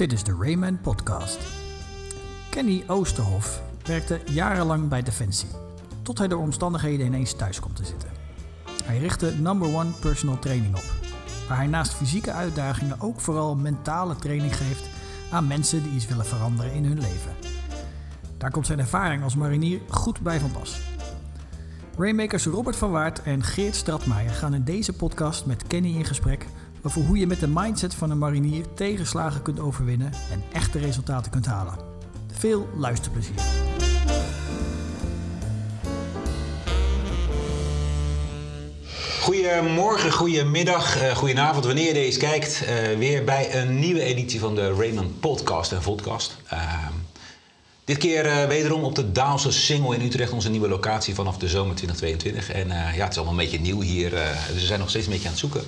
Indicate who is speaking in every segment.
Speaker 1: Dit is de Rayman Podcast. Kenny Oosterhof werkte jarenlang bij Defensie, tot hij door omstandigheden ineens thuis komt te zitten. Hij richtte Number One Personal Training op, waar hij naast fysieke uitdagingen ook vooral mentale training geeft aan mensen die iets willen veranderen in hun leven. Daar komt zijn ervaring als marinier goed bij van pas. Rainmakers Robert van Waart en Geert Stratmaier gaan in deze podcast met Kenny in gesprek over hoe je met de mindset van een marinier tegenslagen kunt overwinnen en echte resultaten kunt halen. Veel luisterplezier.
Speaker 2: Goedemorgen, goedemiddag, uh, goedenavond, wanneer je deze kijkt. Uh, weer bij een nieuwe editie van de Raymond Podcast en Vodcast. Uh, dit keer uh, wederom op de Daalse Singel in Utrecht, onze nieuwe locatie vanaf de zomer 2022. En uh, ja, het is allemaal een beetje nieuw hier, uh, dus we zijn nog steeds een beetje aan het zoeken.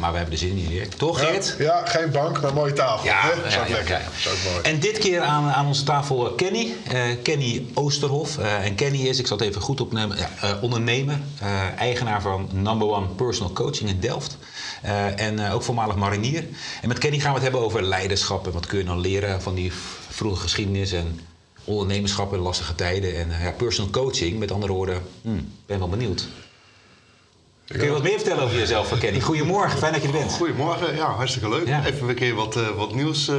Speaker 2: maar we hebben er zin in hier. Toch, Geert?
Speaker 3: Ja, ja, geen bank, maar een mooie tafel.
Speaker 2: Ja,
Speaker 3: hè?
Speaker 2: ja, ja, ja. mooi. En dit keer aan, aan onze tafel Kenny, Kenny Oosterhof. en Kenny is, ik zal het even goed opnemen, ondernemer, eigenaar van Number One Personal Coaching in Delft. en ook voormalig marinier. En met Kenny gaan we het hebben over leiderschap en wat kun je nou leren van die vroege geschiedenis en ondernemerschap in lastige tijden en ja, personal coaching. Met andere woorden, hmm, ben wel benieuwd. Kun je wat meer vertellen over jezelf, Kenny? Goedemorgen, fijn dat je er bent.
Speaker 3: Goedemorgen, ja, hartstikke leuk. Ja. Even een keer wat, uh, wat nieuws uh,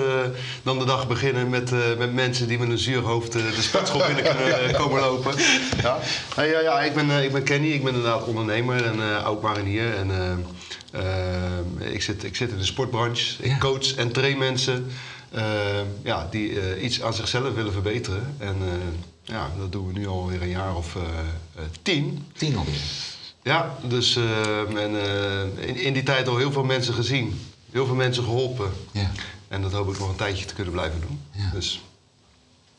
Speaker 3: dan de dag beginnen met, uh, met mensen die met een zuur hoofd de sportschool binnen kunnen komen lopen. Ja, hey, ja ik, ben, ik ben Kenny, ik ben inderdaad ondernemer en oud marinier. En, ik, zit, ik zit in de sportbranche, ik coach en train mensen. Uh, ja, die uh, iets aan zichzelf willen verbeteren. En uh, ja, dat doen we nu alweer een jaar of tien.
Speaker 2: Tien alweer?
Speaker 3: Ja, dus en, in, in, die tijd al heel veel mensen gezien. Heel veel mensen geholpen. Ja. En dat hoop ik nog een tijdje te kunnen blijven doen. Ja. Dus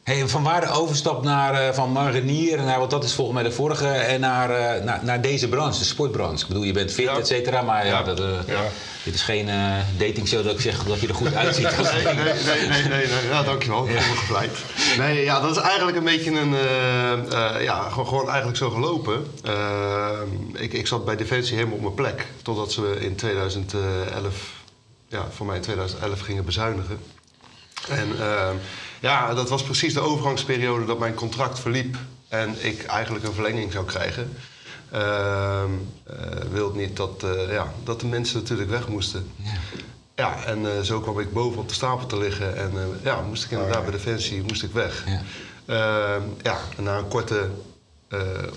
Speaker 2: Hey, van waar de overstap naar, uh, van marinier, naar, want dat is volgens mij de vorige, en naar, uh, naar, naar, deze branche, de sportbranche. Ik bedoel, je bent fit, ja. et cetera, maar ja. dat, uh, ja. dit is geen datingshow dat ik zeg dat je er goed uitziet.
Speaker 3: nee, nee, nee, nee, nee, ja, dankjewel, ja. gevleid. Nee, ja, dat is eigenlijk een beetje een, ja, gewoon, gewoon, eigenlijk zo gelopen. ik, ik zat bij Defensie helemaal op mijn plek, totdat ze in 2011, ja, voor mij in 2011 gingen bezuinigen. En ja, dat was precies de overgangsperiode dat mijn contract verliep en ik eigenlijk een verlenging zou krijgen. Uh, uh, wilde niet dat, uh, ja, dat de mensen natuurlijk weg moesten. Ja, ja en uh, zo kwam ik boven op de stapel te liggen en ja, moest ik inderdaad oh, bij Defensie moest ik weg. Ja, ehm, ja na een korte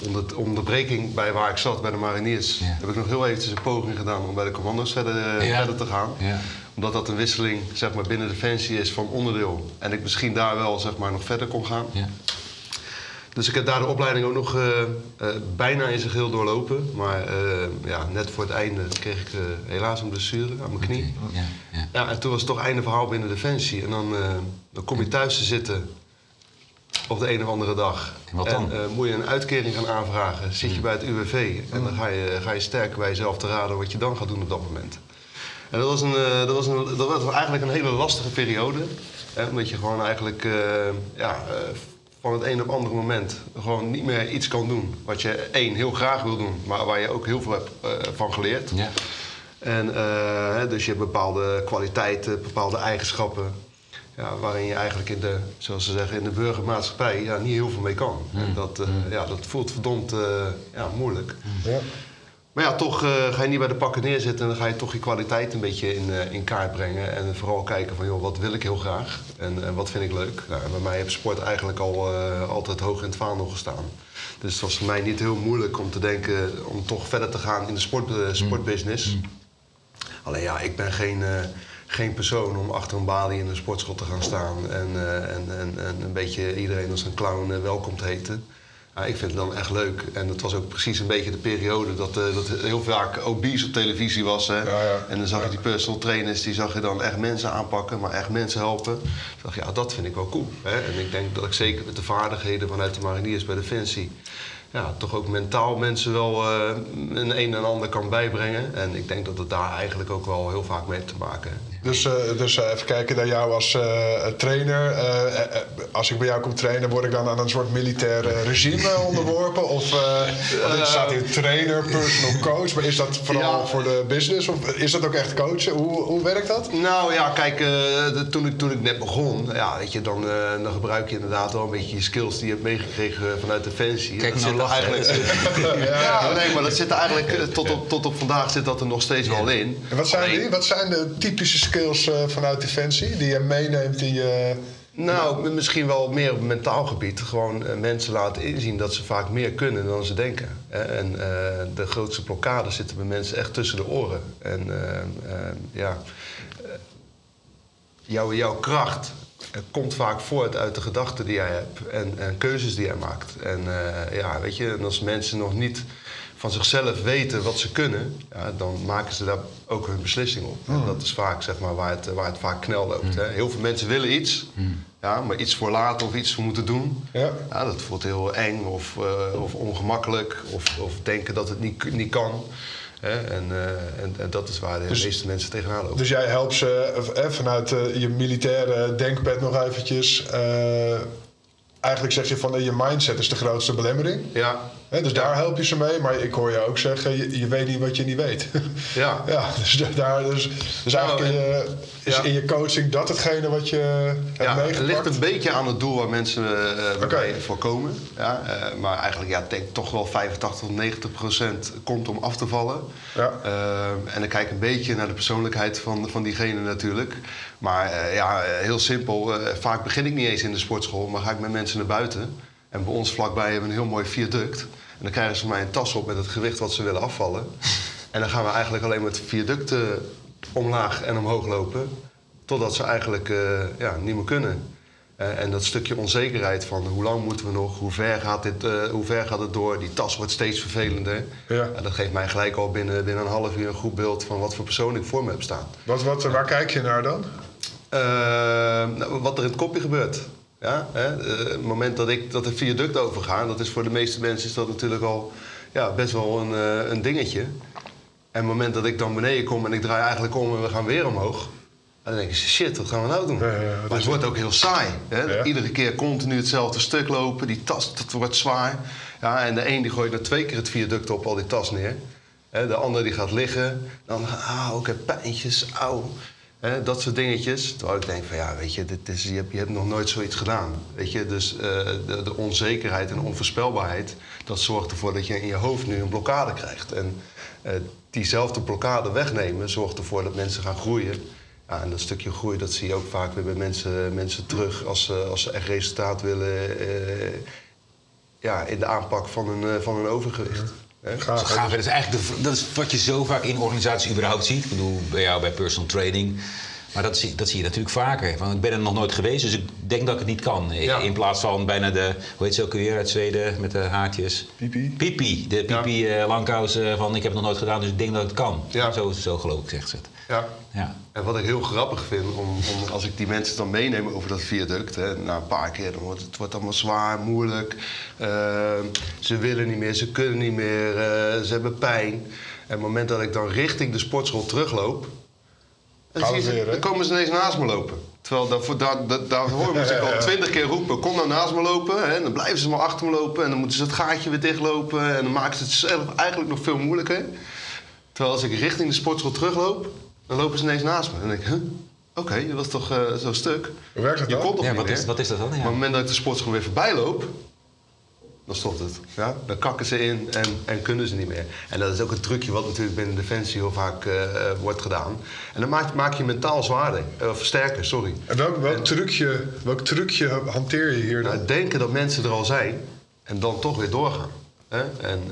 Speaker 3: onder, onderbreking bij waar ik zat, bij de mariniers, heb ik nog heel eventjes een poging gedaan om bij de commando's verder, verder te gaan omdat dat een wisseling zeg maar, binnen Defensie is van onderdeel. En ik misschien daar wel zeg maar, nog verder kon gaan. Ja. Dus ik heb daar de opleiding ook nog uh, uh, bijna in zijn geheel doorlopen. Maar uh, ja, net voor het einde kreeg ik helaas een blessure aan mijn knie. Okay. Ja, ja. ja, en toen was het toch einde verhaal binnen Defensie. En dan, dan kom je thuis te zitten op de een of andere dag.
Speaker 2: En, wat dan?
Speaker 3: en moet je een uitkering gaan aanvragen. Zit je bij het UWV. En dan ga je, ga je sterk bij jezelf te raden wat je dan gaat doen op dat moment. En dat was, een, dat, was een, dat was eigenlijk een hele lastige periode. Hè, omdat je gewoon eigenlijk uh, ja, uh, van het een op andere moment gewoon niet meer iets kan doen. Wat je één heel graag wil doen, maar waar je ook heel veel hebt van geleerd. Ja. En, dus je hebt bepaalde kwaliteiten, bepaalde eigenschappen. Ja, waarin je eigenlijk in de, zoals ze zeggen, in de burgermaatschappij ja, niet heel veel mee kan. Mm. En dat, ja, dat voelt verdomd ja, moeilijk. Ja. Maar ja, toch uh, ga je niet bij de pakken neerzitten en dan ga je toch je kwaliteit een beetje in, uh, in kaart brengen. En vooral kijken van, joh, wat wil ik heel graag en, en wat vind ik leuk. Nou, bij mij heeft sport eigenlijk al uh, altijd hoog in het vaandel gestaan. Dus het was voor mij niet heel moeilijk om te denken om toch verder te gaan in de sport, sportbusiness. Mm. Alleen ja, ik ben geen, geen persoon om achter een balie in een sportschool te gaan staan en, en, en, en een beetje iedereen als een clown welkom te heten. Ja, ik vind het dan echt leuk. En het was ook precies een beetje de periode dat, uh, dat heel vaak obese op televisie was. Hè? Ja, ja. En dan zag je die personal trainers, die zag je dan echt mensen aanpakken, maar echt mensen helpen. Ik dacht, ja, dat vind ik wel cool. Hè? En ik denk dat ik zeker met de vaardigheden vanuit de mariniers bij Defensie... ja, toch ook mentaal mensen wel uh, een een en ander kan bijbrengen. En ik denk dat het daar eigenlijk ook wel heel vaak mee heeft te maken.
Speaker 4: Dus, uh, dus uh, even kijken naar jou als trainer. als ik bij jou kom trainen, word ik dan aan een soort militair regime onderworpen? Of staat hier trainer, personal coach. Maar is dat vooral voor de business? Of is dat ook echt coachen? Hoe, hoe werkt dat?
Speaker 3: Nou ja, kijk, de, toen, ik, toen ik net begon, ja, weet je, dan, dan gebruik je inderdaad wel een beetje je skills die je hebt meegekregen vanuit Defensie.
Speaker 2: Kijk, nou
Speaker 3: eigenlijk. ja, nee, maar dat zit er eigenlijk eh, tot op, tot op vandaag zit dat er nog steeds wel in.
Speaker 4: En wat zijn die? Wat zijn de typische skills uh, vanuit Defensie die je meeneemt in je.
Speaker 3: Nou, misschien wel meer op mentaal gebied. Gewoon uh, mensen laten inzien dat ze vaak meer kunnen dan ze denken. En de grootste blokkades zitten bij mensen echt tussen de oren. En ja, jouw, jouw kracht komt vaak voort uit de gedachten die jij hebt en, keuzes die jij maakt. En ja, weet je, en als mensen nog niet van zichzelf weten wat ze kunnen, ja, dan maken ze daar ook hun beslissing op. En hmm. dat is vaak zeg maar, waar, het, waar het vaak knel loopt. Hè. Heel veel mensen willen iets, hmm. ja, maar iets voor later of iets voor moeten doen. Ja. ja dat voelt heel eng of, uh, of ongemakkelijk of, of denken dat het niet, niet kan. En, uh, en, en, dat is waar de dus, meeste mensen tegenaan lopen.
Speaker 4: Dus jij helpt ze uh, vanuit uh, je militaire denkpad nog eventjes. Eigenlijk zeg je van je mindset is de grootste belemmering.
Speaker 3: Ja.
Speaker 4: dus daar help je ze mee. Maar ik hoor je ook zeggen, je, je weet niet wat je niet weet.
Speaker 3: Ja.
Speaker 4: ja dus, daar, dus, dus eigenlijk nou, in, je, is in je coaching dat hetgene wat je hebt ja, meegepakt?
Speaker 3: Het ligt een beetje aan het doel waar mensen uh, okay. voor komen. Ja, uh, maar eigenlijk ja, denk toch wel 85 tot 90 procent komt om af te vallen. Ja. Uh, en dan kijk ik een beetje naar de persoonlijkheid van, van diegene natuurlijk. Maar ja, heel simpel. vaak begin ik niet eens in de sportschool, maar ga ik met mensen naar buiten. En bij ons vlakbij hebben we een heel mooi viaduct. En dan krijgen ze mij een tas op met het gewicht wat ze willen afvallen. En dan gaan we eigenlijk alleen met viaducten omlaag en omhoog lopen. Totdat ze eigenlijk uh, ja, niet meer kunnen. Uh, en dat stukje onzekerheid van hoe lang moeten we nog, hoe ver gaat, dit, uh, hoe ver gaat het door, die tas wordt steeds vervelender. Ja. dat geeft mij gelijk al binnen, binnen een half uur een goed beeld van wat voor persoon ik voor me heb staan.
Speaker 4: Wat, wat, waar kijk je naar dan?
Speaker 3: Nou, wat er in het kopje gebeurt. Ja, hè? het moment dat ik dat de viaduct overga, dat is voor de meeste mensen is dat natuurlijk al ja, best wel een, een dingetje. En het moment dat ik dan beneden kom en ik draai eigenlijk om en we gaan weer omhoog. Dan denk je, shit, wat gaan we nou doen? Ja, ja, maar het wordt ook heel saai. Hè? Iedere keer continu hetzelfde stuk lopen. Die tas, dat wordt zwaar. Ja, en de een die gooit er twee keer het viaduct op al die tas neer. De ander die gaat liggen. Dan, ah, ik heb pijntjes, auw. Dat soort dingetjes. Terwijl ik denk van ja, weet je, dit is, je, hebt, nog nooit zoiets gedaan. Weet je, dus uh, de, de, onzekerheid en onvoorspelbaarheid, dat zorgt ervoor dat je in je hoofd nu een blokkade krijgt. En uh, diezelfde blokkade wegnemen zorgt ervoor dat mensen gaan groeien. Ja, en dat stukje groei dat zie je ook vaak weer bij mensen, mensen terug als ze, als ze echt resultaat willen uh, ja, in de aanpak van een, van een overgewicht.
Speaker 2: Gaaf. Dat is eigenlijk de, dat is wat je zo vaak in organisaties überhaupt ziet. Ik bedoel, bij jou bij personal training. Maar dat zie, dat zie je natuurlijk vaker. Want ik ben er nog nooit geweest, dus ik denk dat ik het niet kan. In plaats van bijna de, hoe heet ze ook weer uit Zweden met de haartjes?
Speaker 4: Pipi.
Speaker 2: Pipi. De Pipi ja. uh, van ik heb het nog nooit gedaan, dus ik denk dat het kan. Ja. Zo, zo geloof ik, zegt ze het.
Speaker 3: Ja. ja. En wat ik heel grappig vind, om, om, als ik die mensen dan meeneem over dat viaduct, hè, na een paar keer, dan wordt het wordt allemaal zwaar, moeilijk. Uh, ze willen niet meer, ze kunnen niet meer, uh, ze hebben pijn. En op het moment dat ik dan richting de sportschool terugloop, dan, ze, dan komen ze ineens naast me lopen. Terwijl daarvoor, daar, daar, daar hoor ik al twintig keer roepen: kom nou naast me lopen. Hè, dan blijven ze maar achter me lopen en dan moeten ze het gaatje weer dichtlopen. En dan maken ze het zelf eigenlijk nog veel moeilijker. Terwijl als ik richting de sportschool terugloop, dan lopen ze ineens naast me. En dan denk ik: huh? Oké, okay, dat was toch uh, zo'n stuk.
Speaker 4: Hoe werkt dat dan?
Speaker 2: Je
Speaker 3: komt toch
Speaker 2: ja,
Speaker 3: niet
Speaker 2: wat
Speaker 3: meer?
Speaker 2: Is, wat is dat dan? Ja.
Speaker 3: Maar op het moment dat ik de sportschool weer voorbij loop, dan stopt het. Ja? Dan kakken ze in en, en kunnen ze niet meer. En dat is ook een trucje wat natuurlijk binnen Defensie heel vaak uh, wordt gedaan. En dan maak, maak je mentaal zwaarder, uh, of sterker, sorry.
Speaker 4: En welk, welk, en, trucje, welk trucje hanteer je hier dan?
Speaker 3: Nou, denken dat mensen er al zijn en dan toch weer doorgaan. Hè? En,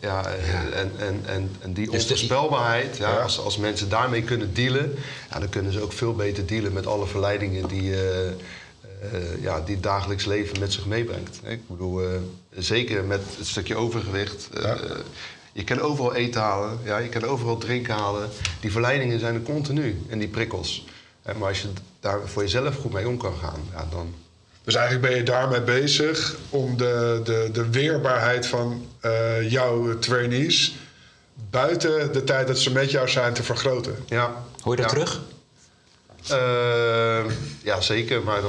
Speaker 3: ja, En, en, en, en die dus onvoorspelbaarheid, ja, Als, als mensen daarmee kunnen dealen, ja, dan kunnen ze ook veel beter dealen met alle verleidingen die, uh, ja, die het dagelijks leven met zich meebrengt. Ik bedoel, zeker met het stukje overgewicht. Je kan overal eten halen, ja, je kan overal drinken halen. Die verleidingen zijn er continu en die prikkels. Maar als je daar voor jezelf goed mee om kan gaan, ja, dan,
Speaker 4: Dus eigenlijk ben je daarmee bezig om de, de, de weerbaarheid van eh, jouw trainees buiten de tijd dat ze met jou zijn te vergroten.
Speaker 3: Ja.
Speaker 2: Hoor je dat
Speaker 3: Ja.
Speaker 2: terug?
Speaker 3: Eh, ja, zeker, maar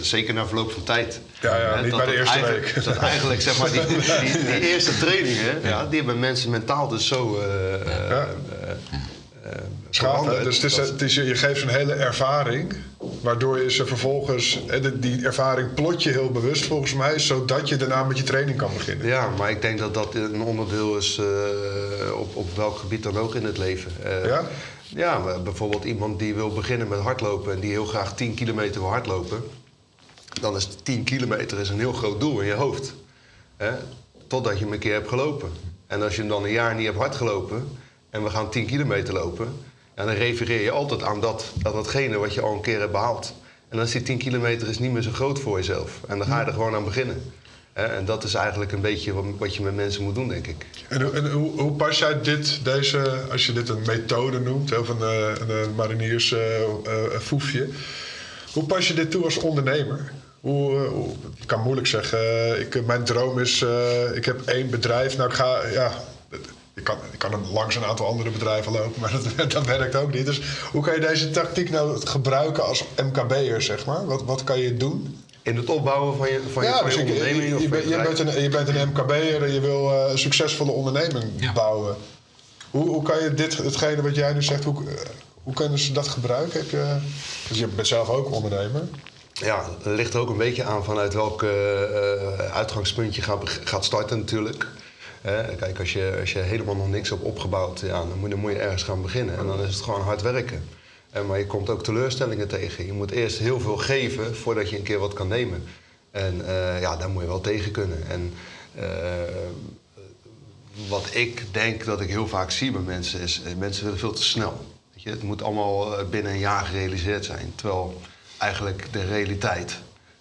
Speaker 3: zeker na verloop van tijd.
Speaker 4: Ja, ja,
Speaker 3: Hè,
Speaker 4: niet bij de
Speaker 3: het
Speaker 4: eerste
Speaker 3: eigenlijk-
Speaker 4: week.
Speaker 3: Dat eigenlijk, zeg maar, die, die, die eerste trainingen, ja. die hebben mensen mentaal dus zo eh, eh,
Speaker 4: Ja. dus het is, het is, je geeft ze een hele ervaring, waardoor je ze vervolgens, die ervaring plot je heel bewust volgens mij, zodat je daarna met je training kan beginnen.
Speaker 3: Ja, maar ik denk dat dat een onderdeel is eh, op, op welk gebied dan ook in het leven. Eh,
Speaker 4: Ja?
Speaker 3: Ja, bijvoorbeeld iemand die wil beginnen met hardlopen en die heel graag 10 kilometer wil hardlopen. Dan is 10 kilometer is een heel groot doel in je hoofd. Hè? Totdat je hem een keer hebt gelopen. En als je hem dan een jaar niet hebt hardgelopen en we gaan 10 kilometer lopen, ja, dan refereer je altijd aan, dat, aan datgene wat je al een keer hebt behaald. En dan is die 10 kilometer is niet meer zo groot voor jezelf. En dan ga je er gewoon aan beginnen. En dat is eigenlijk een beetje wat, je met mensen moet doen, denk ik.
Speaker 4: En, hoe- en hoe, hoe pas jij dit, deze, als je dit een methode noemt, of een, eh, een, eh, mariniers eh, eh, foefje, hoe pas je dit toe als ondernemer? Hoe, eh, hoe- ik kan moeilijk zeggen, eh, ik, mijn droom is, eh, ik heb één bedrijf, nou ik ga, ja, ik kan, ik kan een- langs een aantal andere bedrijven lopen, maar dat, dat werkt ook niet. Dus hoe kan je deze tactiek nou gebruiken als MKB'er, zeg maar? Wat, wat kan je doen?
Speaker 3: In het opbouwen van je, van je,
Speaker 4: ja,
Speaker 3: van
Speaker 4: dus
Speaker 3: je onderneming
Speaker 4: je,
Speaker 3: of
Speaker 4: je,
Speaker 3: je
Speaker 4: bent- je, een, je bent een MKB'er en je wil eh, een succesvolle onderneming
Speaker 2: Ja.
Speaker 4: bouwen. Hoe, hoe kan je dit, hetgene wat jij nu zegt, hoe, eh, hoe kunnen ze dat gebruiken? Heb je, dus je bent zelf ook ondernemer.
Speaker 3: Ja, het ligt er ook een beetje aan vanuit welk eh, uitgangspunt je gaat, gaat starten natuurlijk. Kijk, als je, als je helemaal nog niks hebt opgebouwd, ja, dan, moet, je ergens gaan beginnen. En dan is het gewoon hard werken. Eh, maar je komt ook teleurstellingen tegen. Je moet eerst heel veel geven voordat je een keer wat kan nemen. En eh, ja, daar moet je wel tegen kunnen. En eh, wat ik denk dat ik heel vaak zie bij mensen is, eh, mensen willen veel te snel. Weet je, het moet allemaal binnen een jaar gerealiseerd zijn. Terwijl eigenlijk de realiteit,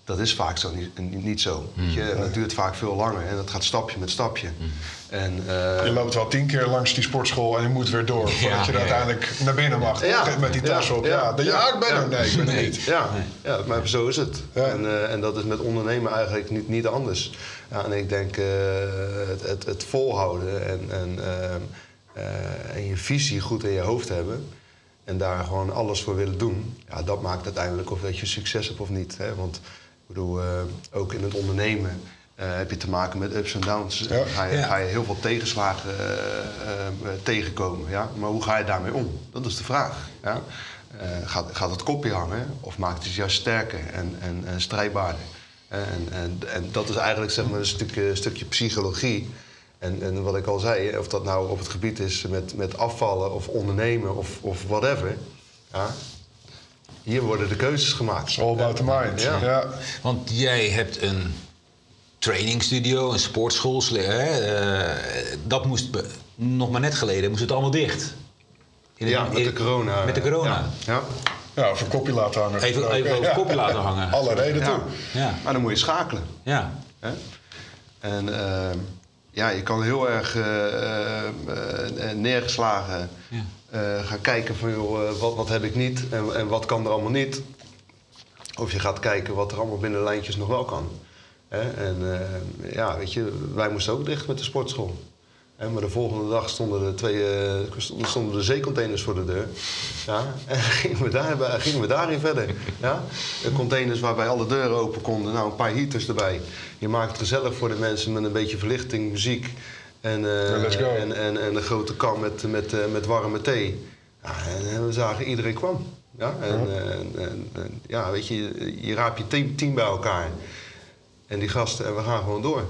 Speaker 3: dat is vaak zo niet, niet- niet zo. Weet je, dat duurt vaak veel langer en dat gaat stapje met stapje. En, eh,
Speaker 4: Je loopt wel tien keer langs die sportschool en je moet weer door. Voordat
Speaker 2: Ja,
Speaker 4: je
Speaker 2: ja, ja.
Speaker 4: uiteindelijk naar binnen mag.
Speaker 3: Ja?
Speaker 4: Met die tas
Speaker 3: ja,
Speaker 4: op.
Speaker 3: ja,
Speaker 4: Ja, ja, ik ben er.
Speaker 3: ja.
Speaker 4: Nee, ik ben er niet.
Speaker 3: Ja, ja, maar zo is het.
Speaker 4: Ja.
Speaker 3: En, eh, en dat is met ondernemen eigenlijk niet, niet anders. Ja, en ik denk eh, het, het, het volhouden en, en, ehm, eh, en je visie goed in je hoofd hebben... en daar gewoon alles voor willen doen... Ja, dat maakt uiteindelijk of dat je succes hebt of niet. Hè? Want ik bedoel, eh, ook in het ondernemen... eh, heb je te maken met ups en downs.
Speaker 4: Ja.
Speaker 3: Ga, je,
Speaker 2: Ja.
Speaker 3: ga je heel veel tegenslagen eh, eh, tegenkomen. Ja? Maar hoe ga je daarmee om? Dat is de vraag. Ja? Eh, gaat, gaat het kopje hangen of maakt het juist sterker en, en, en strijdbaarder? En, en, en dat is eigenlijk zeg maar, een stukje, stukje psychologie. En, en wat ik al zei, of dat nou op het gebied is met, met afvallen of ondernemen of, of whatever. Ja? Hier worden de keuzes gemaakt.
Speaker 4: All about the mind.
Speaker 3: Ja.
Speaker 4: Ja.
Speaker 2: Want jij hebt een trainingsstudio, een sportschool. Hè, eh, dat moest nog maar net geleden, moest het allemaal dicht. In
Speaker 3: Ja, met de corona.
Speaker 2: Met de corona.
Speaker 3: Ja.
Speaker 4: Ja, of een kopje laten hangen.
Speaker 2: Even, even over
Speaker 4: ja.
Speaker 2: kopje laten hangen.
Speaker 4: Alle reden toe.
Speaker 3: Ja.
Speaker 2: Ja,
Speaker 3: Maar dan moet je schakelen.
Speaker 2: ja.
Speaker 3: Hè? En ehm, ja, je kan heel erg eh, eh, eh, neergeslagen Eh, gaan kijken van joh, eh, wat, wat heb ik niet en, en wat kan er allemaal niet. Of je gaat kijken wat er allemaal binnen lijntjes nog wel kan. En eh, ja, weet je, wij moesten ook dicht met de sportschool. Hè, maar de volgende dag stonden er, twee, stonden de zeecontainers voor de deur. Ja, en gingen we, daar, gingen we daarin verder. Ja? De containers waarbij alle deuren open konden. Nou, een paar heaters erbij. Je maakt het gezellig voor de mensen met een beetje verlichting, muziek. En, eh,
Speaker 4: Ja, go.
Speaker 3: en, en, en een grote kan met, met, eh, met warme thee. Ja, en, we zagen iedereen kwam. Ja, en, eh, en, en- en ja, weet je, je raapt je team, team bij elkaar. En die gasten, en we gaan gewoon door.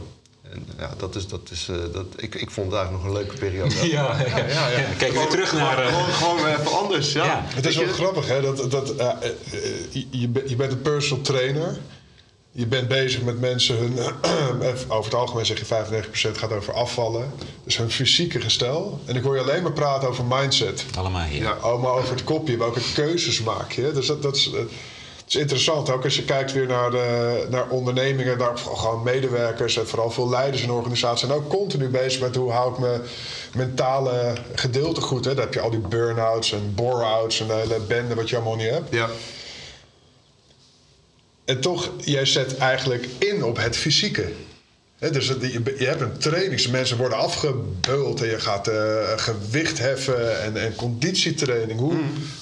Speaker 3: En ja, dat is, dat is, eh, dat, ik, ik vond het eigenlijk nog een leuke periode.
Speaker 2: Ja, ja, ja. Kijk weer terug naar...
Speaker 3: Gewoon, gewoon even anders, ja.
Speaker 2: Ja.
Speaker 4: Het is wel
Speaker 3: je?
Speaker 4: grappig, hè? Dat, dat, eh, je, je bent een personal trainer. Je bent bezig met mensen hun... over het algemeen zeg je 95% gaat over afvallen. Dus hun fysieke gestel. En ik hoor je alleen maar praten over mindset.
Speaker 2: allemaal hier.
Speaker 3: Ja.
Speaker 4: Oh, maar over het kopje. Welke keuzes maak je? Dus dat, dat is... eh, het is interessant, ook als je kijkt weer naar, de, naar ondernemingen, naar gewoon medewerkers en vooral veel leiders in organisaties zijn ook continu bezig met hoe hou ik mijn mentale gedeelte goed. Hè? Dan heb je al die burn-outs en bore-outs en de hele bende wat je allemaal niet hebt.
Speaker 3: Ja.
Speaker 4: En toch, jij zet eigenlijk in op het fysieke. Dus je, je hebt een training, mensen worden afgebeuld en je gaat eh, gewicht heffen en, en conditietraining. Hoe,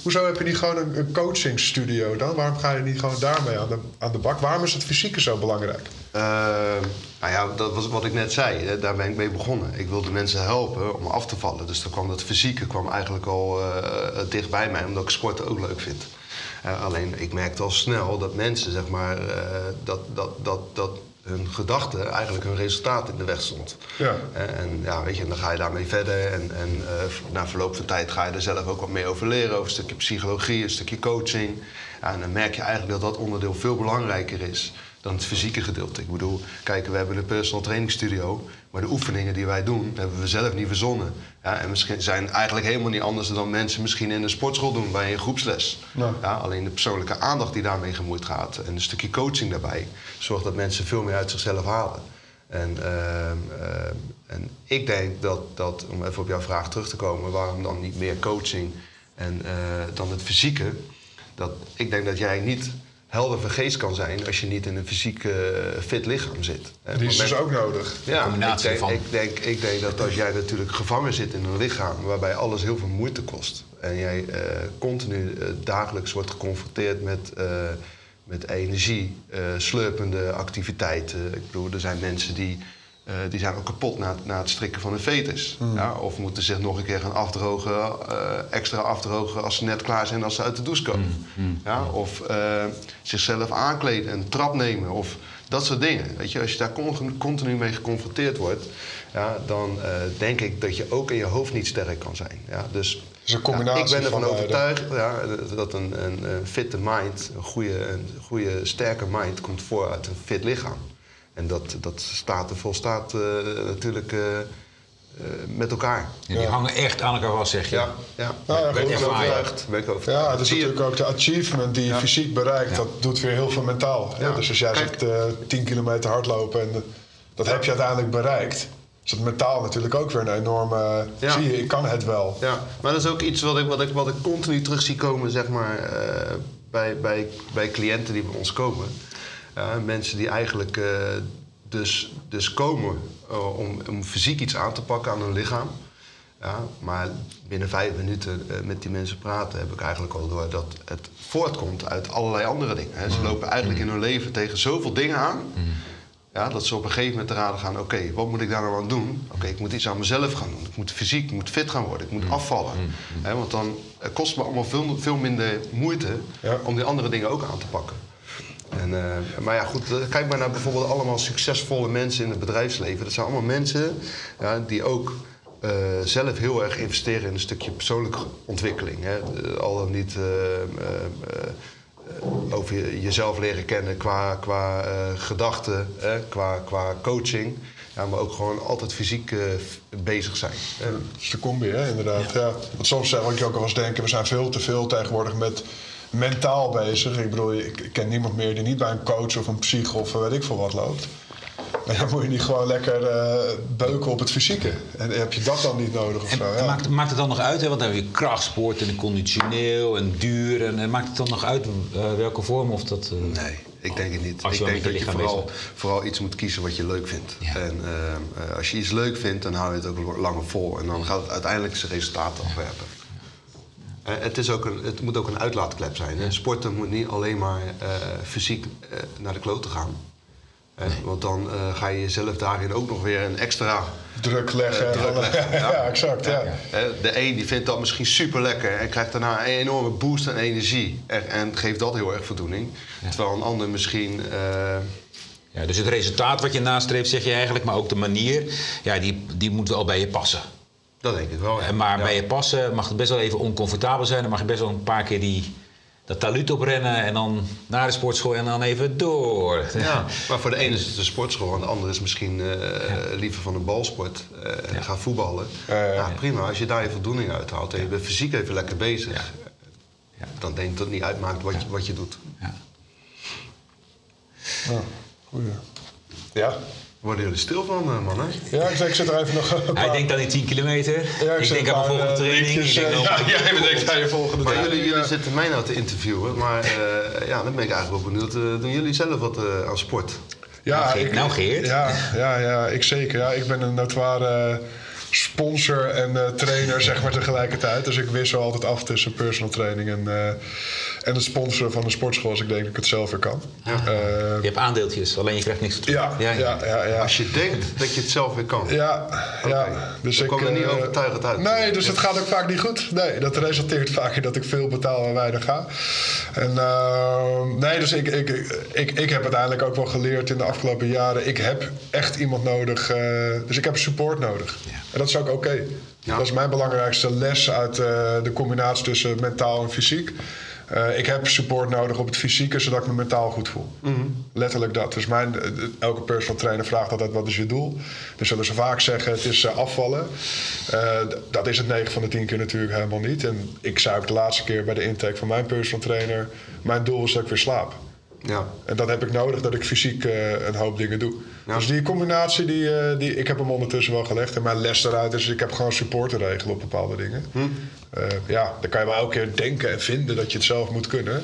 Speaker 4: Hoezo heb je niet gewoon een, een coachingstudio dan? Waarom ga je niet gewoon daarmee aan de, aan de bak? Waarom is het fysieke zo belangrijk?
Speaker 3: Eh, nou ja, dat was wat ik net zei. Hè, Daar ben ik mee begonnen. Ik wilde mensen helpen om af te vallen. Dus dan kwam dat fysieke kwam eigenlijk al eh dicht bij mij, omdat ik sporten ook leuk vind. Eh, alleen ik merkte al snel dat mensen, zeg maar, eh, dat, dat, dat, dat hun gedachte eigenlijk hun resultaat in de weg stond.
Speaker 4: Ja.
Speaker 3: Eh, en ja, weet je, en dan ga je daarmee verder. En, en na verloop van tijd ga je er zelf ook wat meer over leren. Over een stukje psychologie, een stukje coaching. Ja, en dan merk je eigenlijk dat dat onderdeel veel belangrijker is dan het fysieke gedeelte. Ik bedoel, kijk, we hebben een personal training studio. Maar de oefeningen die wij doen, hebben we zelf niet verzonnen. Ja, en misschien zijn eigenlijk helemaal niet anders dan mensen misschien in een sportschool doen bij een groepsles.
Speaker 4: Nee.
Speaker 3: Ja, alleen de persoonlijke aandacht die daarmee gemoeid gaat en een stukje coaching daarbij, zorgt dat mensen veel meer uit zichzelf halen. En, ehm, ehm, en ik denk dat, dat, om even op jouw vraag terug te komen, waarom dan niet meer coaching en, eh, dan het fysieke? Dat, ik denk dat jij niet helder van geest kan zijn als je niet in een fysiek eh, fit lichaam zit. Hè,
Speaker 4: Die is dus ook nodig.
Speaker 3: ja,
Speaker 2: combinatie
Speaker 3: ik denk. Ik denk, ik denk dat als jij natuurlijk gevangen zit in een lichaam waarbij alles heel veel moeite kost. En jij eh, continu eh, dagelijks wordt geconfronteerd met, eh, met energie, eh, slurpende activiteiten. Ik bedoel, er zijn mensen die, eh, die zijn ook kapot na, na het strikken van een fetus. Ja, of moeten zich nog een keer gaan afdrogen, eh, extra afdrogen als ze net klaar zijn als ze uit de douche komen. Ja, of eh, zichzelf aankleden, een trap nemen of dat soort dingen. Weet je, als je daar con- continu mee geconfronteerd wordt, ja, dan denk ik dat je ook in je hoofd niet sterk kan zijn. Ja, dus ja, ik ben ervan overtuigd ja, dat een, een, een fitte mind, een goede, een goede, sterke mind, komt voor uit een fit lichaam. En dat, dat staat er volstaat eh, natuurlijk eh, eh, met elkaar.
Speaker 2: Ja, die hangen echt aan elkaar vast, zeg je.
Speaker 3: Ja, ja.
Speaker 4: Nou ja,
Speaker 3: ben ik overtuigd. Ben ik overtuigd.
Speaker 4: Ja, dat is
Speaker 3: Zie je-
Speaker 4: natuurlijk ook de achievement die je
Speaker 3: Ja.
Speaker 4: fysiek bereikt.
Speaker 2: Ja.
Speaker 4: Dat doet weer heel veel mentaal. Dus als jij zegt eh 10 kilometer hardlopen en dat heb je uiteindelijk bereikt. Is dat mentaal natuurlijk ook weer een enorme...
Speaker 3: Ja.
Speaker 4: Zie je, ik kan het wel.
Speaker 3: Ja, maar dat is ook iets wat ik, wat ik, wat ik continu terug zie komen zeg maar, eh, bij, bij, bij cliënten die bij ons komen. Ja, mensen die eigenlijk eh, dus, dus komen eh, om, om fysiek iets aan te pakken aan hun lichaam. Ja, maar binnen vijf minuten eh, met die mensen praten heb ik eigenlijk al door dat het voortkomt uit allerlei andere dingen. Hè. Ze lopen eigenlijk in hun leven tegen zoveel dingen aan. Ja, dat ze op een gegeven moment te raden gaan, oké, wat moet ik daar nou aan doen? Oké, ik moet iets aan mezelf gaan doen. Ik moet fysiek, ik moet fit gaan worden, ik moet afvallen. Hè, want dan kost het me allemaal veel, veel minder moeite
Speaker 4: Ja.
Speaker 3: om die andere dingen ook aan te pakken. En, eh, maar ja, goed, eh, kijk maar naar bijvoorbeeld allemaal succesvolle mensen in het bedrijfsleven. Dat zijn allemaal mensen ja, die ook eh, zelf heel erg investeren in een stukje persoonlijke ontwikkeling. Hè. Al dan niet over je- jezelf leren kennen qua, qua gedachten, hè, qua, qua coaching. Ja, maar ook gewoon altijd fysiek bezig zijn.
Speaker 4: Dat is de combi, hè, inderdaad. Ja. Want soms zou ik ook wel eens denken, we zijn veel te veel tegenwoordig met mentaal bezig. Ik bedoel, ik, ken niemand meer die niet bij een coach of een psych of weet ik veel wat loopt. Maar dan moet je niet gewoon lekker eh, beuken op het fysieke. En heb je dat dan niet nodig of
Speaker 2: En
Speaker 4: zo? Ja.
Speaker 2: maakt, maakt het dan nog uit, hè? want dan heb je krachtsport en conditioneel en duur. En, en maakt het dan nog uit eh, welke vorm of dat... eh,
Speaker 3: Nee, ik denk het niet. Ik denk dat
Speaker 2: je
Speaker 3: vooral, vooral iets moet kiezen wat je leuk vindt.
Speaker 2: Ja.
Speaker 3: En ehm, eh, als je iets leuk vindt, dan hou je het ook langer vol. En dan gaat het uiteindelijk zijn resultaten afwerpen. Eh, het, is ook een, het moet ook een uitlaatklep zijn. Hè? Sporten moet niet alleen maar eh, fysiek eh, naar de kloten gaan. Want dan eh, ga je jezelf daarin ook nog weer een extra
Speaker 4: Druk leggen.
Speaker 3: Druk
Speaker 4: en-
Speaker 3: leggen,
Speaker 4: ja.
Speaker 3: ja.
Speaker 4: exact. Ja.
Speaker 3: De een die vindt dat misschien super lekker en krijgt daarna een enorme boost aan energie. En, en geeft dat heel erg voldoening. Terwijl een ander misschien. eh,
Speaker 2: Ja, dus het resultaat wat je nastreeft, zeg je eigenlijk, maar ook de manier, ja, die, die moet wel bij je passen.
Speaker 3: Dat denk ik wel. ja.
Speaker 2: En maar
Speaker 3: Ja.
Speaker 2: bij je passen mag het best wel even oncomfortabel zijn. Dan mag je best wel een paar keer die, dat taluut oprennen en dan naar de sportschool en dan even door.
Speaker 3: Ja, maar voor de ene is het de sportschool en de ander is misschien eh, liever van een balsport eh, en gaan voetballen.
Speaker 4: Ja, ja, ja.
Speaker 3: prima, als je daar je voldoening uit haalt en je bent fysiek even lekker bezig,
Speaker 2: Ja. Ja.
Speaker 3: dan denk ik dat het niet uitmaakt wat, je, wat je doet.
Speaker 2: Ja.
Speaker 4: Ja, goeie. Ja,
Speaker 3: Worden jullie stil van, eh, man, hè?
Speaker 4: Ja, ik, zeg, ik zit er even nog
Speaker 2: Hij
Speaker 4: paar...
Speaker 2: denkt aan die 10 kilometer.
Speaker 4: Ja,
Speaker 2: ik denk
Speaker 4: een
Speaker 2: aan mijn volgende
Speaker 4: eh,
Speaker 2: training. Ik denk
Speaker 4: eh, ja, jij denkt aan je volgende
Speaker 3: Maar jullie, jullie
Speaker 4: Ja.
Speaker 3: zitten mij nou te interviewen, maar eh, ja, dan ben ik eigenlijk wel benieuwd. eh, doen jullie zelf wat eh, aan sport?
Speaker 4: Ja,
Speaker 2: Nou, Geert-
Speaker 4: ik,
Speaker 2: nou, Geert.
Speaker 4: Ja, ja, ja, ik zeker. Ja, ik ben een notoire sponsor en eh, trainer zeg maar tegelijkertijd. Dus ik wissel altijd af tussen personal training en, eh, en het sponsoren van de sportschool als ik denk dat ik het zelf weer kan. Eh,
Speaker 2: Je hebt aandeeltjes, alleen je krijgt niks terug.
Speaker 4: ja, ja, ja, ja,
Speaker 3: Als je denkt dat je het zelf weer kan.
Speaker 4: Ja, ja. Dus ik
Speaker 3: kwam er niet overtuigend uit.
Speaker 4: Nee, dus het gaat ook vaak niet goed. Nee, dat resulteert vaak in dat ik veel betaal en weinig ga. En eh, nee, dus ik, ik, ik, ik heb uiteindelijk ook wel geleerd in de afgelopen jaren. Ik heb echt iemand nodig. eh, dus ik heb support nodig. En dat is ook oké.
Speaker 3: Ja.
Speaker 4: Dat is mijn belangrijkste les uit eh, de combinatie tussen mentaal en fysiek. Eh, ik heb support nodig op het fysieke, zodat ik me mentaal goed voel. Letterlijk dat. Dus mijn, eh, elke personal trainer vraagt altijd wat is je doel. Dan zullen ze vaak zeggen het is afvallen. Dat is het 9 van de 10 keer natuurlijk helemaal niet. En ik zei ook de laatste keer bij de intake van mijn personal trainer... mijn doel is dat ik weer slaap.
Speaker 3: Ja.
Speaker 4: En dat heb ik nodig dat ik fysiek eh, een hoop dingen doe.
Speaker 3: Ja.
Speaker 4: Dus die combinatie, die, eh, die, ik heb hem ondertussen wel gelegd. En mijn les daaruit is, ik heb gewoon support te regelen op bepaalde dingen. Eh, ja, dan kan je wel elke keer denken en vinden dat je het zelf moet kunnen.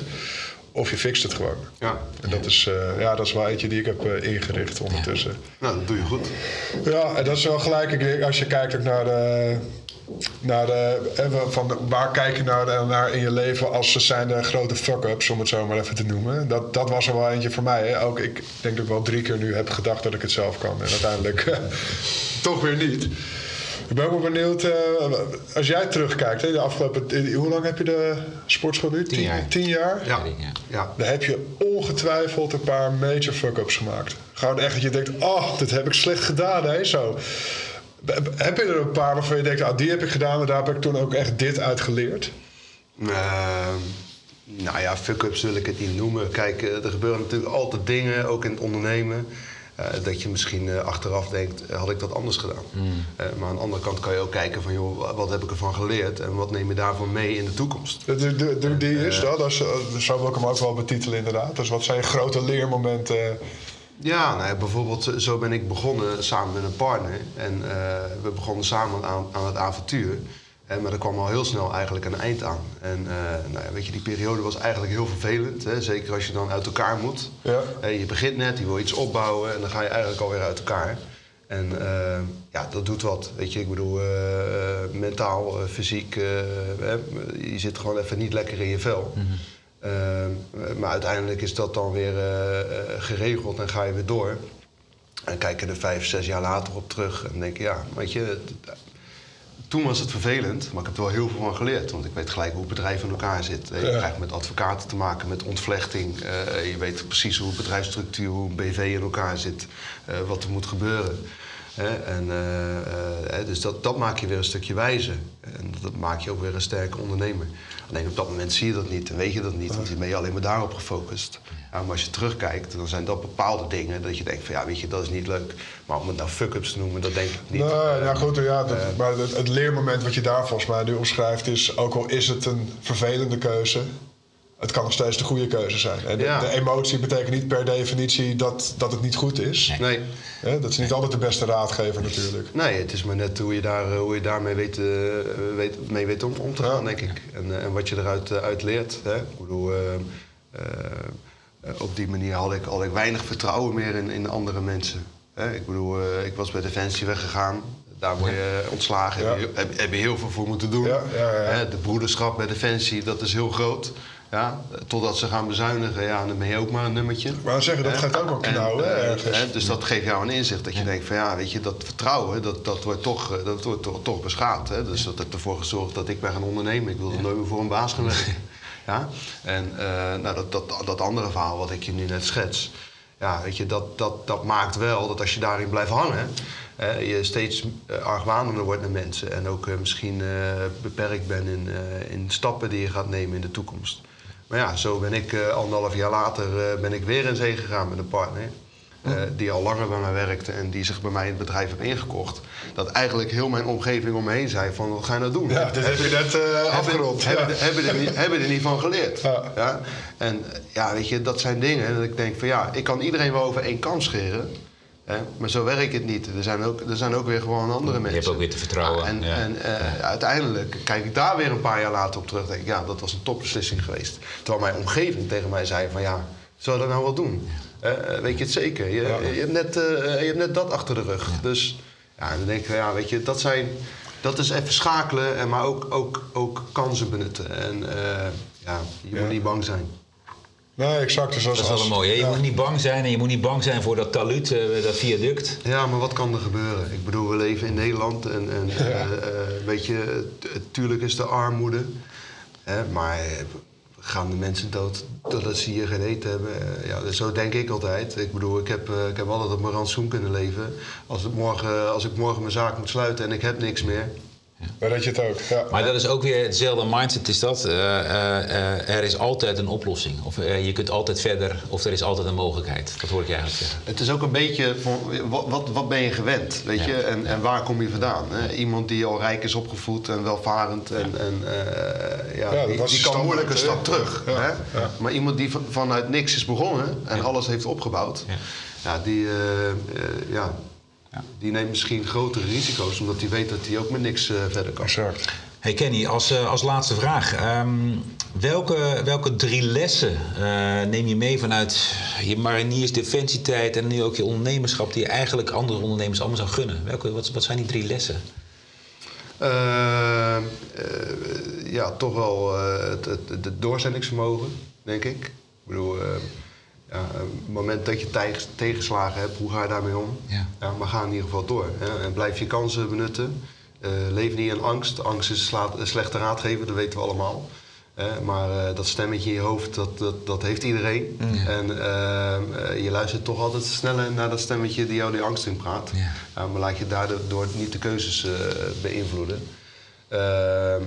Speaker 4: Of je fixt het gewoon.
Speaker 3: Ja.
Speaker 4: En dat is, ja, dat is wel eentje die ik heb ingericht ondertussen.
Speaker 3: Nou, dat doe je goed.
Speaker 4: Ja, en dat is wel gelijk. Ik denk, Als je kijkt ook naar de. Naar de eh, van de- waar kijk je naar, naar in je leven als ze zijn de grote fuck-ups, om het zo maar even te noemen. Dat, dat was er wel eentje voor mij. Hè. Ook ik denk dat ik wel drie keer nu heb gedacht dat ik het zelf kan. En uiteindelijk toch weer niet. Ik ben ook wel benieuwd, eh, als jij terugkijkt, hè, de afgelopen. eh, Hoe lang heb je de sportschool nu?
Speaker 2: Tien jaar.
Speaker 4: Tien jaar?
Speaker 3: Ja.
Speaker 2: Ja.
Speaker 3: ja.
Speaker 4: Dan heb je ongetwijfeld een paar major fuck-ups gemaakt. Gewoon echt dat je denkt, oh, dit heb ik slecht gedaan, hè, zo. Heb je er een paar waarvan je denkt, ah, die heb ik gedaan en daar heb ik toen ook echt dit uit geleerd?
Speaker 3: Ehm, nou ja, fuck-ups wil ik het niet noemen. Kijk, eh, er gebeuren natuurlijk altijd dingen, ook in het ondernemen. eh, dat je misschien eh, achteraf denkt, had ik dat anders gedaan? Eh, maar aan de andere kant kan je ook kijken van, joh, wat heb ik ervan geleerd? En wat neem je daarvan mee in de toekomst?
Speaker 4: De, de, de- de- die is dat, als, eh, zo wil ik hem ook wel betitelen inderdaad. Dus wat zijn grote leermomenten?
Speaker 3: Ja, nou ja, bijvoorbeeld zo ben ik begonnen samen met een partner. En eh, we begonnen samen aan, aan het avontuur. Maar er kwam al heel snel eigenlijk een eind aan. En eh, nou ja, weet je, die periode was eigenlijk heel vervelend. Hè? Zeker als je dan uit elkaar moet.
Speaker 4: Ja.
Speaker 3: Eh, je begint net, je wil iets opbouwen en dan ga je eigenlijk alweer uit elkaar. En eh, ja, dat doet wat. Weet je, ik bedoel, mentaal, fysiek, hè, je zit gewoon even niet lekker in je vel. Eh, maar uiteindelijk is dat dan weer eh, eh, geregeld en ga je weer door. En kijk je er vijf, zes jaar later op terug en denk je, ja, weet je, toen was het vervelend, maar ik heb er wel heel veel van geleerd. Want ik weet gelijk hoe het bedrijf in elkaar zit. Je
Speaker 4: Ja.
Speaker 3: krijgt met advocaten te maken, met ontvlechting. Eh, je weet precies hoe bedrijfsstructuur, hoe een BV in elkaar zit. wat er moet gebeuren. En, eh, eh, dus dat, dat maak je weer een stukje wijzer. En dat maakt je ook weer een sterke ondernemer. Alleen op dat moment zie je dat niet en weet je dat niet. Want je ben je alleen maar daarop gefocust. Ja, maar als je terugkijkt, dan zijn dat bepaalde dingen dat je denkt van ja, weet je, dat is niet leuk. Maar om het nou fuck-ups te noemen, dat denk ik niet.
Speaker 4: Nee,
Speaker 3: Eh,
Speaker 4: ja, goed, ja, dat- maar het, het leermoment wat je daar volgens mij nu omschrijft is, ook al is het een vervelende keuze, het kan nog steeds de goede keuze zijn. En de,
Speaker 3: Ja.
Speaker 4: de emotie betekent niet per definitie dat, dat het niet goed is.
Speaker 3: Nee.
Speaker 4: Hè, dat is niet altijd de beste raadgever natuurlijk.
Speaker 3: Nee, het is maar net hoe je, daar, eh, hoe je daarmee weet, eh, weet, mee weet om, om te
Speaker 4: Ja.
Speaker 3: gaan, denk ik. En, eh, en wat je eruit uit leert. Hè? Ik bedoel, op die manier had ik, had ik weinig vertrouwen meer in, in andere mensen. Hè? Ik bedoel, eh, ik was bij Defensie weggegaan. Daar word je ontslagen.
Speaker 4: Ja.
Speaker 3: Heb, je, heb, heb je heel veel voor moeten doen.
Speaker 4: Ja, ja, ja.
Speaker 3: Hè? De broederschap bij Defensie, dat is heel groot. Ja, totdat ze gaan bezuinigen, ja, dan ben je ook maar een nummertje.
Speaker 4: Maar zeggen, dat gaat ook wel
Speaker 3: En,
Speaker 4: knauwen, hè,
Speaker 3: eh,
Speaker 4: ergens.
Speaker 3: hè, dus dat geeft jou een inzicht dat je denkt van ja, weet je, dat vertrouwen, dat, dat wordt toch, eh, dat wordt toch, toch beschaamd. Hè? Dus dat heeft ervoor gezorgd dat ik ben gaan ondernemen. Ik wilde nooit meer voor een baas gaan werken. Ja? En eh, nou, dat, dat, dat andere verhaal wat ik je nu net schets, ja, weet je, dat, dat, dat maakt wel dat als je daarin blijft hangen, hè, je steeds argwanender wordt naar mensen. En ook misschien eh, beperkt bent in, eh, in stappen die je gaat nemen in de toekomst. Maar ja, zo ben ik eh, anderhalf jaar later eh, ben ik weer in zee gegaan met een partner. eh, die al langer bij mij werkte en die zich bij mij in het bedrijf heeft ingekocht. Dat eigenlijk heel mijn omgeving om me heen zei van wat ga je nou doen?
Speaker 4: Ja, dit heb je net eh, afgerond.
Speaker 3: Hebben,
Speaker 4: Ja.
Speaker 3: hebben, er niet, er van geleerd.
Speaker 4: Ja.
Speaker 3: En ja, weet je, dat zijn dingen dat ik denk van ja, ik kan iedereen wel over één kam scheren. Hè? Maar zo werkt het niet. Er zijn ook, er zijn ook weer gewoon andere mensen.
Speaker 2: hebt ook weer te vertrouwen,
Speaker 3: Ja, en
Speaker 2: ja.
Speaker 3: en eh, uiteindelijk kijk ik daar weer een paar jaar later op terug. en Denk ik, ja, dat was een topbeslissing geweest. Terwijl mijn omgeving tegen mij zei van ja, zou je dat nou wel doen? Eh, eh, weet je het zeker? Je,
Speaker 4: Ja.
Speaker 3: je, hebt net, eh, je hebt net dat achter de rug. Dus ja, dan denk ik, van, ja, weet je, dat zijn... Dat is even schakelen, en maar ook, ook, ook kansen benutten. En eh, ja, je
Speaker 4: Ja.
Speaker 3: moet niet bang zijn.
Speaker 4: Nee, exact. Dus als,
Speaker 2: Dat is wel een mooie. hè? Je
Speaker 4: ja.
Speaker 2: moet niet bang zijn en je moet niet bang zijn voor dat taluut, eh, dat viaduct.
Speaker 3: Ja, maar wat kan er gebeuren? Ik bedoel, we leven in Nederland en, en eh, eh, weet je, tuurlijk is er armoede. Hè, maar gaan de mensen dood doordat ze hier geen eten hebben? Ja, zo denk ik altijd. Ik bedoel, ik heb, ik heb altijd op mijn rantsoen kunnen leven. Als, het morgen, als ik morgen mijn zaak moet sluiten en ik heb niks meer...
Speaker 4: Dan red je het ook. Ja.
Speaker 2: Maar dat is ook weer hetzelfde mindset is dat. Eh, eh, eh, er is altijd een oplossing. Of eh, je kunt altijd verder, of er is altijd een mogelijkheid. Dat hoor ik je eigenlijk zeggen.
Speaker 3: Het is ook een beetje van wat, wat, wat ben je gewend, weet
Speaker 2: Ja.
Speaker 3: je? En, en waar kom je vandaan? Hè? Iemand die al rijk is opgevoed en welvarend en, en eh, ja,
Speaker 4: Ja, dat
Speaker 3: die, kan moeilijk een stap terug.
Speaker 4: Ja,
Speaker 3: Hè?
Speaker 4: ja.
Speaker 3: Maar iemand die van- vanuit niks is begonnen en alles heeft opgebouwd,
Speaker 2: Ja.
Speaker 3: ja. die, eh, eh, Ja. Die neemt misschien grotere risico's omdat hij weet dat hij ook met niks eh, verder kan.
Speaker 4: Exact.
Speaker 2: Hey Kenny, als, eh, als laatste vraag. Ehm, welke, welke drie lessen eh, neem je mee vanuit je mariniers defensietijd en nu ook je ondernemerschap die je eigenlijk andere ondernemers allemaal zou gunnen? Welke, wat, wat zijn die drie lessen?
Speaker 3: Eh, eh, ja, toch wel het, het, het doorzettingsvermogen, denk ik. Ik bedoel, eh, ja, op het moment dat je tijg- tegenslagen hebt, hoe ga je daarmee om?
Speaker 2: Ja.
Speaker 3: maar ga in ieder geval door. Hè? En blijf je kansen benutten. Eh, leef niet in angst. Angst is een slechte raadgever, dat weten we allemaal. Maar eh, dat stemmetje in je hoofd, dat, dat, dat heeft iedereen. En ehm, eh, je luistert toch altijd sneller naar dat stemmetje die jou die angst inpraat.
Speaker 2: Ja.
Speaker 3: Ja, maar laat je daardoor niet de keuzes beïnvloeden. Ehm,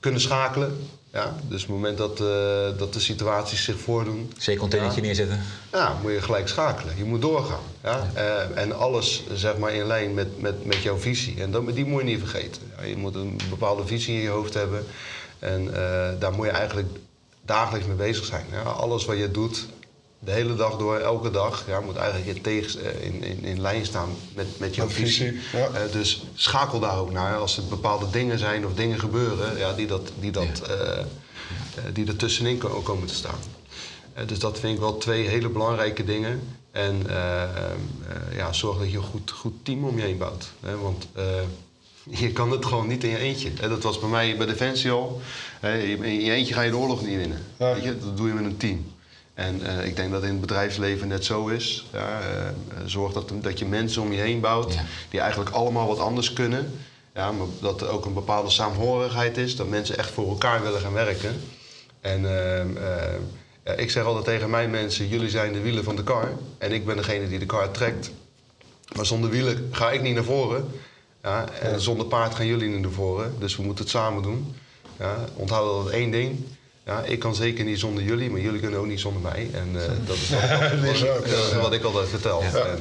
Speaker 3: kunnen schakelen. Ja, dus op het moment dat, eh, dat de situaties zich voordoen,
Speaker 2: C-containertje neerzetten.
Speaker 3: ja, moet je gelijk schakelen. Je moet doorgaan. Ja? Eh, en alles zeg maar, in lijn met, met, met jouw visie. En dat, die moet je niet vergeten. Ja, je moet een bepaalde visie in je hoofd hebben. En eh, daar moet je eigenlijk dagelijks mee bezig zijn. Ja? Alles wat je doet, de hele dag door, elke dag, ja, moet eigenlijk in, tegens, eh, in, in, in lijn staan met, met jouw
Speaker 4: Met
Speaker 3: visie.
Speaker 4: visie, ja.
Speaker 3: Eh, dus schakel daar ook naar. Als er bepaalde dingen zijn of dingen gebeuren ja, die, dat, die, dat, eh, die er tussenin ko- komen te staan. Eh, dus dat vind ik wel twee hele belangrijke dingen. En ja, zorg dat je een goed, goed team om je heen bouwt. Hè? Want eh, je kan het gewoon niet in je eentje. Hè, dat was bij mij bij Defensie al. In je eentje ga je de oorlog niet winnen.
Speaker 4: Ja.
Speaker 3: Weet je? Dat doe je met een team. En eh, ik denk dat in het bedrijfsleven net zo is. Ja, eh, eh, zorg dat, dat je mensen om je heen bouwt
Speaker 2: Ja.
Speaker 3: die eigenlijk allemaal wat anders kunnen. Ja, maar dat er ook een bepaalde saamhorigheid is. Dat mensen echt voor elkaar willen gaan werken. En ehm, ik zeg altijd tegen mijn mensen: jullie zijn de wielen van de kar. En ik ben degene die de kar trekt. Maar zonder wielen ga ik niet naar voren. Ja, en zonder paard gaan jullie niet naar voren. Dus we moeten het samen doen. Ja, onthoud altijd één ding. Ja, ik kan zeker niet zonder jullie, maar jullie kunnen ook niet zonder mij. En eh, dat is wat,
Speaker 4: Dat is ook,
Speaker 3: wat ik altijd vertel. En,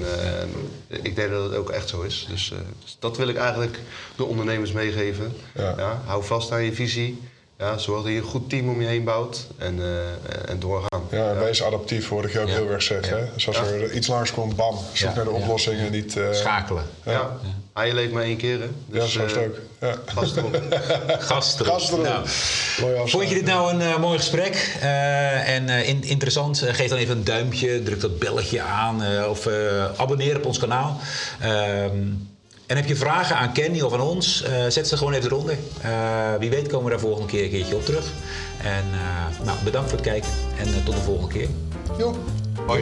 Speaker 3: eh, ik denk dat het ook echt zo is. Dus, eh, dus dat wil ik eigenlijk de ondernemers meegeven.
Speaker 4: Ja.
Speaker 3: Ja, hou vast aan je visie. Ja, zorg dat je een goed team om je heen bouwt. En, eh, en doorgaan.
Speaker 4: Ja, en wees adaptief, hoorde ik je ook
Speaker 2: Ja.
Speaker 4: heel erg zeggen. hè. Dus als
Speaker 3: Ja.
Speaker 4: er iets langs komt, bam, zoek
Speaker 2: Ja.
Speaker 4: naar de
Speaker 2: Ja.
Speaker 4: oplossing en niet... eh,
Speaker 2: Schakelen.
Speaker 3: Ja. Ah, je leeft maar één keer, hè?
Speaker 4: ja,
Speaker 3: Dus,
Speaker 4: zo is het
Speaker 3: eh,
Speaker 4: ook. Ja.
Speaker 3: Gas erop.
Speaker 2: Gast erop.
Speaker 4: Gast erop.
Speaker 2: Nou. Vond je dit nou een mooi gesprek eh, en eh, in- interessant? Geef dan even een duimpje, druk dat belletje aan eh, of eh, abonneer op ons kanaal. Ehm, en heb je vragen aan Kenny of aan ons, eh, zet ze gewoon even eronder. Eh, wie weet komen we daar volgende keer een keertje op terug. En eh, nou, bedankt voor het kijken en tot de volgende keer.
Speaker 4: Joep.
Speaker 3: Hoi.